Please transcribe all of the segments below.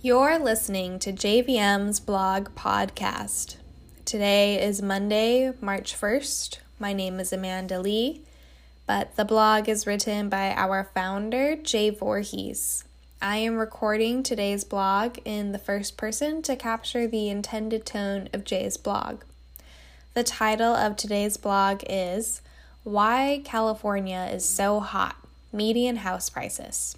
You're listening to JVM's blog podcast. Today is Monday, March 1st. My name is Amanda Lee, but the blog is written by our founder, Jay Voorhees. I am recording today's blog in the first person to capture the intended tone of Jay's blog. The title of today's blog is Why California is So Hot Median House Prices.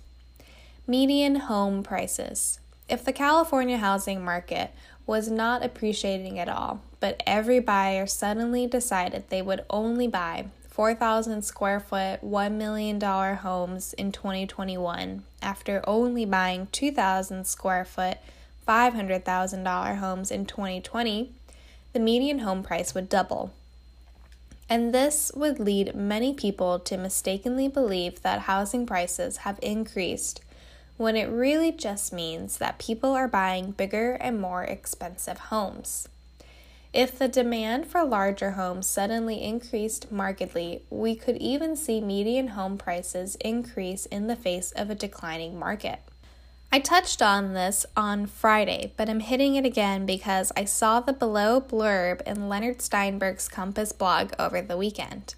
Median Home Prices. If the California housing market was not appreciating at all, but every buyer suddenly decided they would only buy 4,000 square foot, $1 million homes in 2021 after only buying 2,000 square foot, $500,000 homes in 2020, the median home price would double. And this would lead many people to mistakenly believe that housing prices have increased when it really just means that people are buying bigger and more expensive homes. If the demand for larger homes suddenly increased markedly, we could even see median home prices increase in the face of a declining market. I touched on this on Friday, but I'm hitting it again because I saw the below blurb in Leonard Steinberg's Compass blog over the weekend.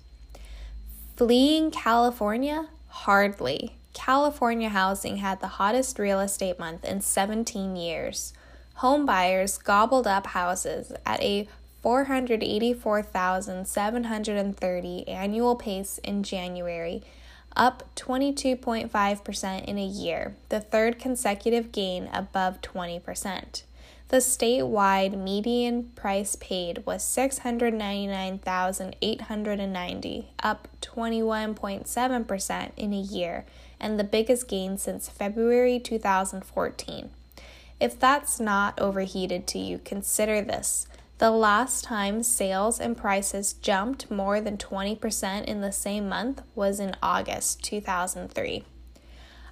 Fleeing California? Hardly. California housing had the hottest real estate month in 17 years. Home buyers gobbled up houses at a 484,730 annual pace in January, up 22.5% in a year, the third consecutive gain above 20%. The statewide median price paid was 699,890, up 21.7% in a year and the biggest gain since February 2014. If that's not overheated to you, consider this. The last time sales and prices jumped more than 20% in the same month was in August 2003.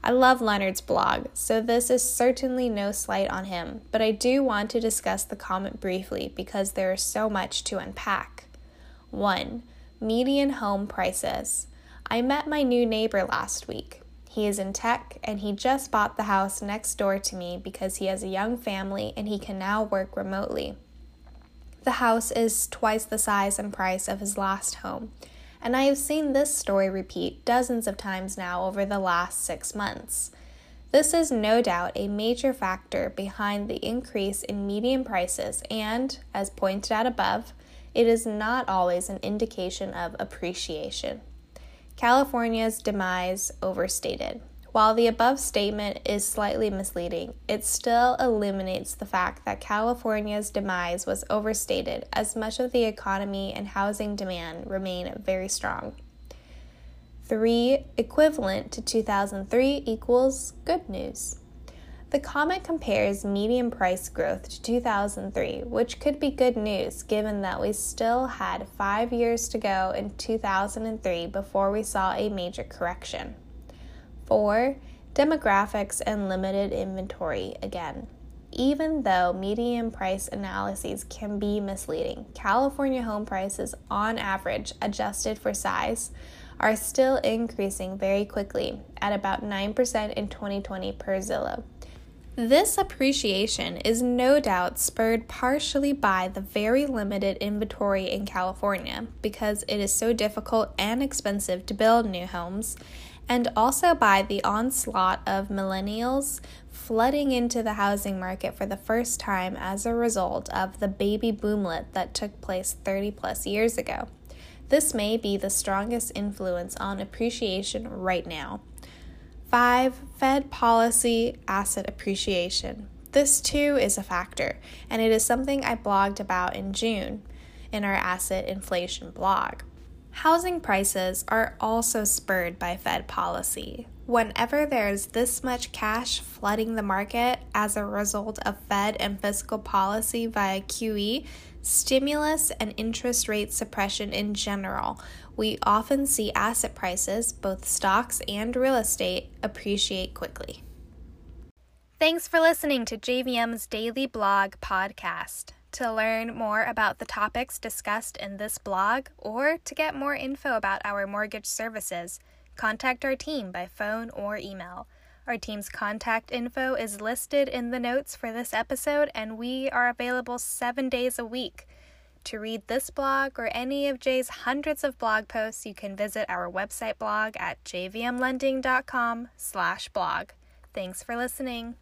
I love Leonard's blog, so this is certainly no slight on him, but I do want to discuss the comment briefly because there is so much to unpack. 1. Median home prices. I met my new neighbor last week. He is in tech and he just bought the house next door to me because he has a young family and he can now work remotely. The house is twice the size and price of his last home, and I have seen this story repeat dozens of times now over the last six months. This is no doubt a major factor behind the increase in median prices, and, as pointed out above, it is not always an indication of appreciation. California's demise overstated. While the above statement is slightly misleading, it still eliminates the fact that California's demise was overstated as much of the economy and housing demand remain very strong. 3 equivalent to 2003 equals good news. The comment compares median price growth to 2003, which could be good news given that we still had five years to go in 2003 before we saw a major correction. 4. Demographics and limited inventory again. Even though median price analyses can be misleading, California home prices, on average, adjusted for size, are still increasing very quickly at about 9% in 2020 per Zillow. This appreciation is no doubt spurred partially by the very limited inventory in California because it is so difficult and expensive to build new homes, and also by the onslaught of millennials flooding into the housing market for the first time as a result of the baby boomlet that took place 30 plus years ago. This may be the strongest influence on appreciation right now. 5. Fed policy asset appreciation. This too is a factor, and it is something I blogged about in June in our asset inflation blog. Housing prices are also spurred by Fed policy. Whenever there's this much cash flooding the market as a result of Fed and fiscal policy via QE, stimulus, and interest rate suppression in general, we often see asset prices, both stocks and real estate, appreciate quickly. Thanks for listening to JVM's daily blog podcast. To learn more about the topics discussed in this blog or to get more info about our mortgage services, contact our team by phone or email. Our team's contact info is listed in the notes for this episode, and we are available seven days a week. To read this blog or any of Jay's hundreds of blog posts, you can visit our website blog at jvmlending.com slash blog. Thanks for listening.